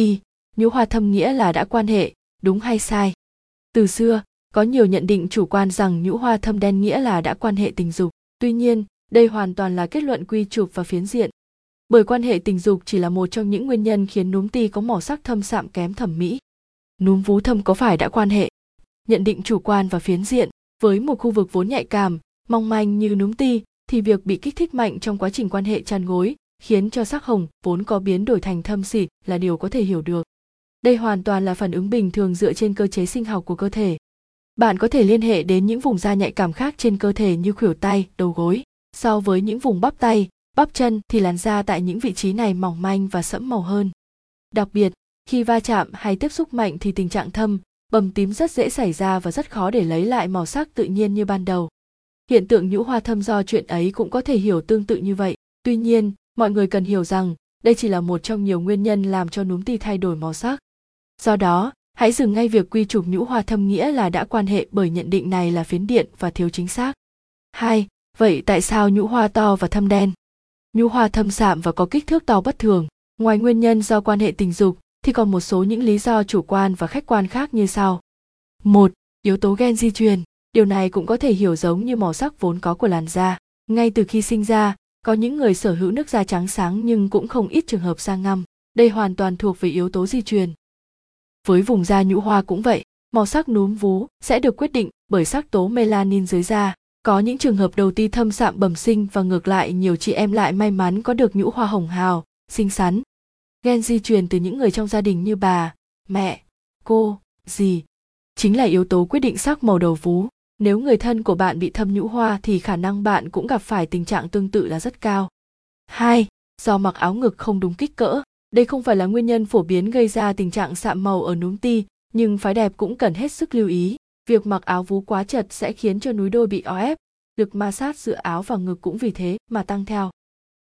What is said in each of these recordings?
y nhũ hoa thâm nghĩa là đã quan hệ, đúng hay sai? Từ xưa, có nhiều nhận định chủ quan rằng nhũ hoa thâm đen nghĩa là đã quan hệ tình dục. Tuy nhiên, đây hoàn toàn là kết luận quy chụp và phiến diện. Bởi quan hệ tình dục chỉ là một trong những nguyên nhân khiến núm ti có màu sắc thâm sạm kém thẩm mỹ. Núm vú thâm có phải đã quan hệ? Nhận định chủ quan và phiến diện, với một khu vực vốn nhạy cảm, mong manh như núm ti, thì việc bị kích thích mạnh trong quá trình quan hệ chăn gối khiến cho sắc hồng vốn có biến đổi thành thâm xịt là điều có thể hiểu được. Đây hoàn toàn là phản ứng bình thường dựa trên cơ chế sinh học của cơ thể. Bạn có thể liên hệ đến những vùng da nhạy cảm khác trên cơ thể như khuỷu tay, đầu gối. So với những vùng bắp tay, bắp chân thì làn da tại những vị trí này mỏng manh và sẫm màu hơn. Đặc biệt, khi va chạm hay tiếp xúc mạnh thì tình trạng thâm, bầm tím rất dễ xảy ra và rất khó để lấy lại màu sắc tự nhiên như ban đầu. Hiện tượng nhũ hoa thâm do chuyện ấy cũng có thể hiểu tương tự như vậy. Tuy nhiên mọi người cần hiểu rằng đây chỉ là một trong nhiều nguyên nhân làm cho núm ti thay đổi màu sắc do đó hãy dừng ngay việc quy chụp nhũ hoa thâm nghĩa là đã quan hệ bởi nhận định này là phiến điện và thiếu chính xác hai, Vậy tại sao nhũ hoa to và thâm đen? Nhũ hoa thâm sạm và có kích thước to bất thường. Ngoài nguyên nhân do quan hệ tình dục, thì còn một số những lý do chủ quan và khách quan khác như sau. một, Yếu tố gen di truyền. Điều này cũng có thể hiểu giống như màu sắc vốn có của làn da. Ngay từ khi sinh ra, có những người sở hữu nước da trắng sáng nhưng cũng không ít trường hợp da ngăm. Đây hoàn toàn thuộc về yếu tố di truyền. Với vùng da nhũ hoa cũng vậy, màu sắc núm vú sẽ được quyết định bởi sắc tố melanin dưới da. Có những trường hợp đầu ti thâm sạm bẩm sinh và ngược lại nhiều chị em lại may mắn có được nhũ hoa hồng hào, xinh xắn. Gen di truyền từ những người trong gia đình như bà, mẹ, cô, dì, chính là yếu tố quyết định sắc màu đầu vú. Nếu người thân của bạn bị thâm nhũ hoa thì khả năng bạn cũng gặp phải tình trạng tương tự là rất cao. 2. Do mặc áo ngực không đúng kích cỡ. Đây không phải là nguyên nhân phổ biến gây ra tình trạng sạm màu ở núm ti, nhưng phái đẹp cũng cần hết sức lưu ý. Việc mặc áo vú quá chật sẽ khiến cho núi đôi bị o ép, lực ma sát giữa áo và ngực cũng vì thế mà tăng theo.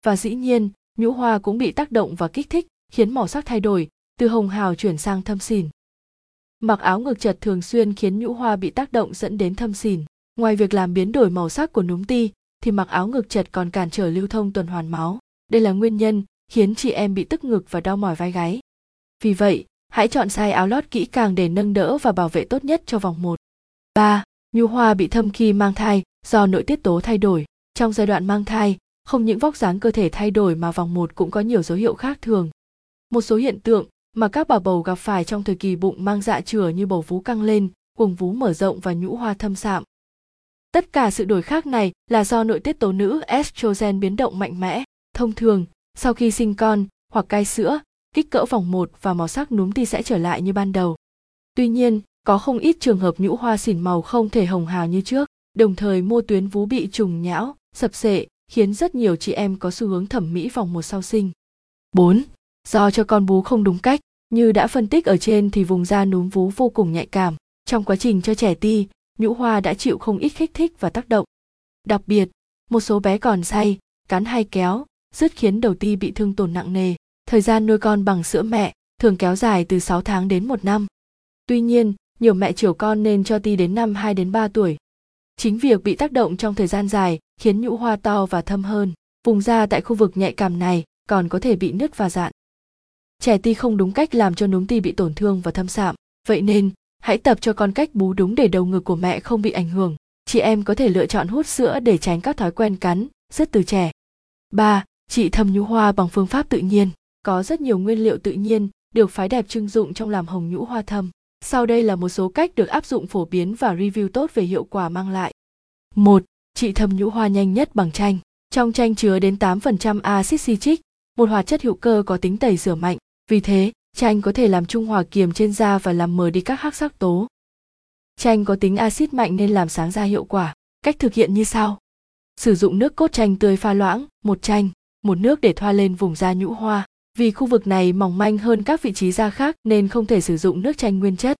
Và dĩ nhiên, nhũ hoa cũng bị tác động và kích thích, khiến màu sắc thay đổi, từ hồng hào chuyển sang thâm xỉn. Mặc áo ngực chật thường xuyên khiến nhũ hoa bị tác động dẫn đến thâm xỉn. Ngoài việc làm biến đổi màu sắc của núm ti, thì mặc áo ngực chật còn cản trở lưu thông tuần hoàn máu. Đây là nguyên nhân khiến chị em bị tức ngực và đau mỏi vai gáy. Vì vậy, hãy chọn size áo lót kỹ càng để nâng đỡ và bảo vệ tốt nhất cho vòng 1. 3. Nhu hoa bị thâm khi mang thai do nội tiết tố thay đổi. Trong giai đoạn mang thai, không những vóc dáng cơ thể thay đổi mà vòng 1 cũng có nhiều dấu hiệu khác thường. Một số hiện tượng mà các bà bầu gặp phải trong thời kỳ bụng mang dạ chửa như bầu vú căng lên, cuồng vú mở rộng và nhũ hoa thâm sạm. Tất cả sự đổi khác này là do nội tiết tố nữ estrogen biến động mạnh mẽ. Thông thường, sau khi sinh con hoặc cai sữa, kích cỡ vòng 1 và màu sắc núm ti sẽ trở lại như ban đầu. Tuy nhiên, có không ít trường hợp nhũ hoa xỉn màu không thể hồng hào như trước, đồng thời mô tuyến vú bị trùng nhão, sập sệ, khiến rất nhiều chị em có xu hướng thẩm mỹ vòng một sau sinh. 4. Do cho con bú không đúng cách, như đã phân tích ở trên thì vùng da núm vú vô cùng nhạy cảm. Trong quá trình cho trẻ ti, nhũ hoa đã chịu không ít kích thích và tác động. Đặc biệt, một số bé còn say, cắn hay kéo, rất khiến đầu ti bị thương tổn nặng nề. Thời gian nuôi con bằng sữa mẹ thường kéo dài từ 6 tháng đến 1 năm. Tuy nhiên, nhiều mẹ chiều con nên cho ti đến năm 2 đến 3 tuổi. Chính việc bị tác động trong thời gian dài khiến nhũ hoa to và thâm hơn. Vùng da tại khu vực nhạy cảm này còn có thể bị nứt và dạn. Trẻ ti không đúng cách làm cho núm ti bị tổn thương và thâm sạm. Vậy nên, hãy tập cho con cách bú đúng để đầu ngực của mẹ không bị ảnh hưởng. Chị em có thể lựa chọn hút sữa để tránh các thói quen cắn, rất từ trẻ. 3. chị thâm nhũ hoa bằng phương pháp tự nhiên. Có rất nhiều nguyên liệu tự nhiên được phái đẹp trưng dụng trong làm hồng nhũ hoa thâm. Sau đây là một số cách được áp dụng phổ biến và review tốt về hiệu quả mang lại. 1. Trị thâm nhũ hoa nhanh nhất bằng chanh. Trong chanh chứa đến 8% axit citric, một hoạt chất hữu cơ có tính tẩy rửa mạnh. Vì thế, chanh có thể làm trung hòa kiềm trên da và làm mờ đi các hắc sắc tố. Chanh có tính axit mạnh nên làm sáng da hiệu quả. Cách thực hiện như sau. Sử dụng nước cốt chanh tươi pha loãng, một chanh, một nước để thoa lên vùng da nhũ hoa. Vì khu vực này mỏng manh hơn các vị trí da khác nên không thể sử dụng nước chanh nguyên chất.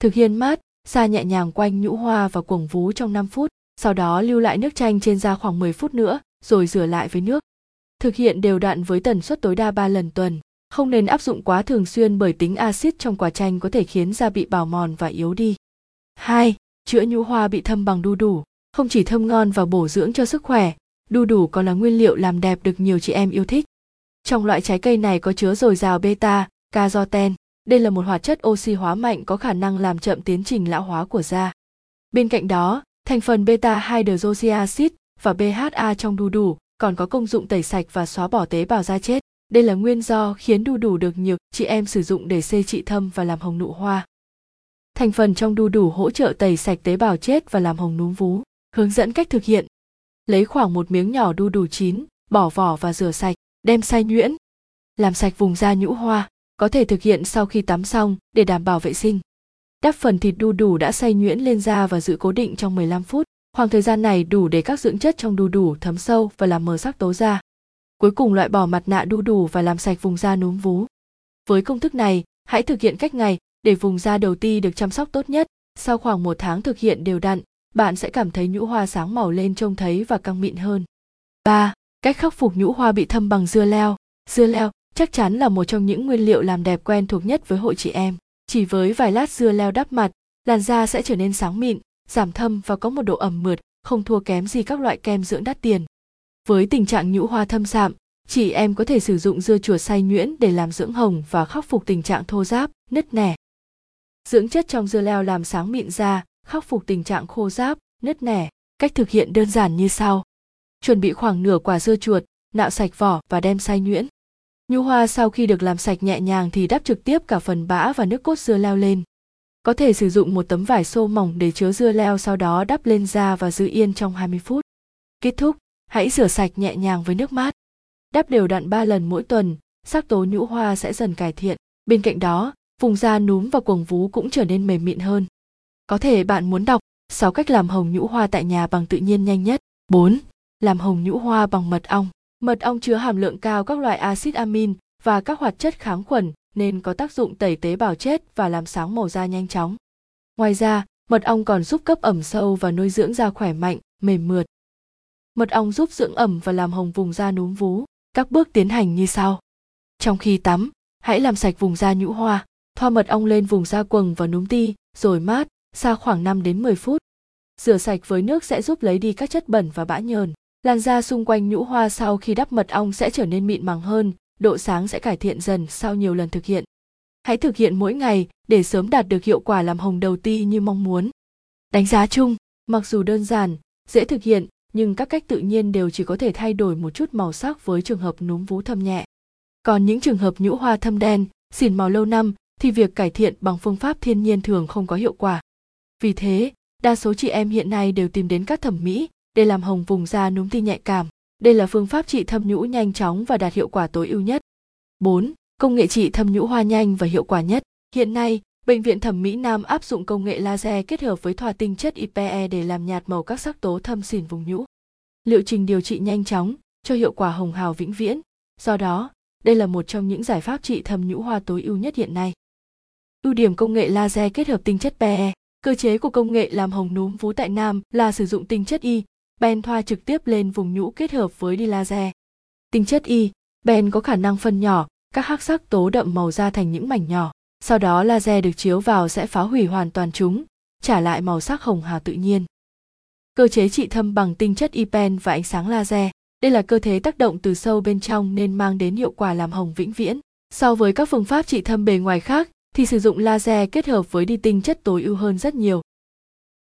Thực hiện mát, xa nhẹ nhàng quanh nhũ hoa và cuồng vú trong 5 phút, sau đó lưu lại nước chanh trên da khoảng 10 phút nữa, rồi rửa lại với nước. Thực hiện đều đặn với tần suất tối đa 3 lần tuần. Không nên áp dụng quá thường xuyên bởi tính axit trong quả chanh có thể khiến da bị bào mòn và yếu đi. 2. Chữa nhũ hoa bị thâm bằng đu đủ. Không chỉ thơm ngon và bổ dưỡng cho sức khỏe, đu đủ còn là nguyên liệu làm đẹp được nhiều chị em yêu thích. Trong loại trái cây này có chứa dồi dào beta, Caroten. Đây là một hoạt chất oxy hóa mạnh có khả năng làm chậm tiến trình lão hóa của da. Bên cạnh đó, thành phần beta hydroxyacid và BHA trong đu đủ còn có công dụng tẩy sạch và xóa bỏ tế bào da chết. Đây là nguyên do khiến đu đủ được nhiều chị em sử dụng để xê trị thâm và làm hồng nụ hoa. Thành phần trong đu đủ hỗ trợ tẩy sạch tế bào chết và làm hồng núm vú. Hướng dẫn cách thực hiện. Lấy khoảng một miếng nhỏ đu đủ chín, bỏ vỏ và rửa sạch, đem xay nhuyễn. Làm sạch vùng da nhũ hoa, có thể thực hiện sau khi tắm xong để đảm bảo vệ sinh. Đắp phần thịt đu đủ đã xay nhuyễn lên da và giữ cố định trong 15 phút. Khoảng thời gian này đủ để các dưỡng chất trong đu đủ thấm sâu và làm mờ sắc tố da. Cuối cùng loại bỏ mặt nạ đu đủ và làm sạch vùng da núm vú. Với công thức này, hãy thực hiện cách ngày để vùng da đầu ti được chăm sóc tốt nhất. Sau khoảng một tháng thực hiện đều đặn, bạn sẽ cảm thấy nhũ hoa sáng màu lên trông thấy và căng mịn hơn. 3. Cách khắc phục nhũ hoa bị thâm bằng dưa leo. Dưa leo chắc chắn là một trong những nguyên liệu làm đẹp quen thuộc nhất với hội chị em. Chỉ với vài lát dưa leo đắp mặt, làn da sẽ trở nên sáng mịn, giảm thâm và có một độ ẩm mượt, không thua kém gì các loại kem dưỡng đắt tiền. Với tình trạng nhũ hoa thâm sạm, chị em có thể sử dụng dưa chuột xay nhuyễn để làm dưỡng hồng và khắc phục tình trạng thô ráp, nứt nẻ. Dưỡng chất trong dưa leo làm sáng mịn da, khắc phục tình trạng khô ráp, nứt nẻ. Cách thực hiện đơn giản như sau. Chuẩn bị khoảng nửa quả dưa chuột, nạo sạch vỏ và đem xay nhuyễn. Nhu hoa sau khi được làm sạch nhẹ nhàng thì đắp trực tiếp cả phần bã và nước cốt dưa leo lên. Có thể sử dụng một tấm vải xô mỏng để chứa dưa leo sau đó đắp lên da và giữ yên trong 20 phút. Kết thúc, hãy rửa sạch nhẹ nhàng với nước mát. Đắp đều đặn 3 lần mỗi tuần, sắc tố nhũ hoa sẽ dần cải thiện. Bên cạnh đó, vùng da núm và quầng vú cũng trở nên mềm mịn hơn. Có thể bạn muốn đọc 6 cách làm hồng nhũ hoa tại nhà bằng tự nhiên nhanh nhất. 4. Làm hồng nhũ hoa bằng mật ong. Mật ong chứa hàm lượng cao các loại axit amin và các hoạt chất kháng khuẩn nên có tác dụng tẩy tế bào chết và làm sáng màu da nhanh chóng. Ngoài ra, mật ong còn giúp cấp ẩm sâu và nuôi dưỡng da khỏe mạnh, mềm mượt. Mật ong giúp dưỡng ẩm và làm hồng vùng da núm vú. Các bước tiến hành như sau. Trong khi tắm, hãy làm sạch vùng da nhũ hoa, thoa mật ong lên vùng da quầng và núm ti, rồi mát, xa khoảng 5 đến 10 phút. Rửa sạch với nước sẽ giúp lấy đi các chất bẩn và bã nhờn. Làn da xung quanh nhũ hoa sau khi đắp mật ong sẽ trở nên mịn màng hơn, độ sáng sẽ cải thiện dần sau nhiều lần thực hiện. Hãy thực hiện mỗi ngày để sớm đạt được hiệu quả làm hồng đầu ti như mong muốn. Đánh giá chung, mặc dù đơn giản, dễ thực hiện, nhưng các cách tự nhiên đều chỉ có thể thay đổi một chút màu sắc với trường hợp núm vú thâm nhẹ. Còn những trường hợp nhũ hoa thâm đen, xỉn màu lâu năm thì việc cải thiện bằng phương pháp thiên nhiên thường không có hiệu quả. Vì thế, đa số chị em hiện nay đều tìm đến các thẩm mỹ để làm hồng vùng da núm ti nhạy cảm. Đây là phương pháp trị thâm nhũ nhanh chóng và đạt hiệu quả tối ưu nhất. 4. Công nghệ trị thâm nhũ hoa nhanh và hiệu quả nhất. Hiện nay, Bệnh viện Thẩm mỹ Nam áp dụng công nghệ laser kết hợp với thoa tinh chất IPE để làm nhạt màu các sắc tố thâm xỉn vùng nhũ. Liệu trình điều trị nhanh chóng, cho hiệu quả hồng hào vĩnh viễn. Do đó, đây là một trong những giải pháp trị thâm nhũ hoa tối ưu nhất hiện nay. Ưu điểm công nghệ laser kết hợp tinh chất PE Cơ chế của công nghệ làm hồng núm vú tại nam là sử dụng tinh chất y, ben thoa trực tiếp lên vùng nhũ kết hợp với đi laser. Tinh chất y, ben có khả năng phân nhỏ các hắc sắc tố đậm màu da thành những mảnh nhỏ. Sau đó laser được chiếu vào sẽ phá hủy hoàn toàn chúng, trả lại màu sắc hồng hào tự nhiên. Cơ chế trị thâm bằng tinh chất ipen và ánh sáng laser. Đây là cơ chế tác động từ sâu bên trong nên mang đến hiệu quả làm hồng vĩnh viễn. So với các phương pháp trị thâm bề ngoài khác, thì sử dụng laser kết hợp với đi tinh chất tối ưu hơn rất nhiều.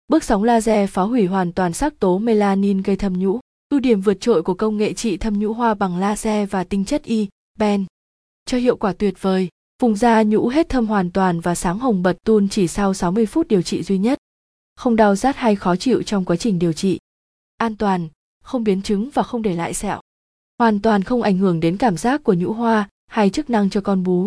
Bước sóng laser phá hủy hoàn toàn sắc tố melanin gây thâm nhũ. Ưu điểm vượt trội của công nghệ trị thâm nhũ hoa bằng laser và tinh chất y, ben. Cho hiệu quả tuyệt vời, vùng da nhũ hết thâm hoàn toàn và sáng hồng bật tun chỉ sau 60 phút điều trị duy nhất. Không đau rát hay khó chịu trong quá trình điều trị. An toàn, không biến chứng và không để lại sẹo. Hoàn toàn không ảnh hưởng đến cảm giác của nhũ hoa hay chức năng cho con bú.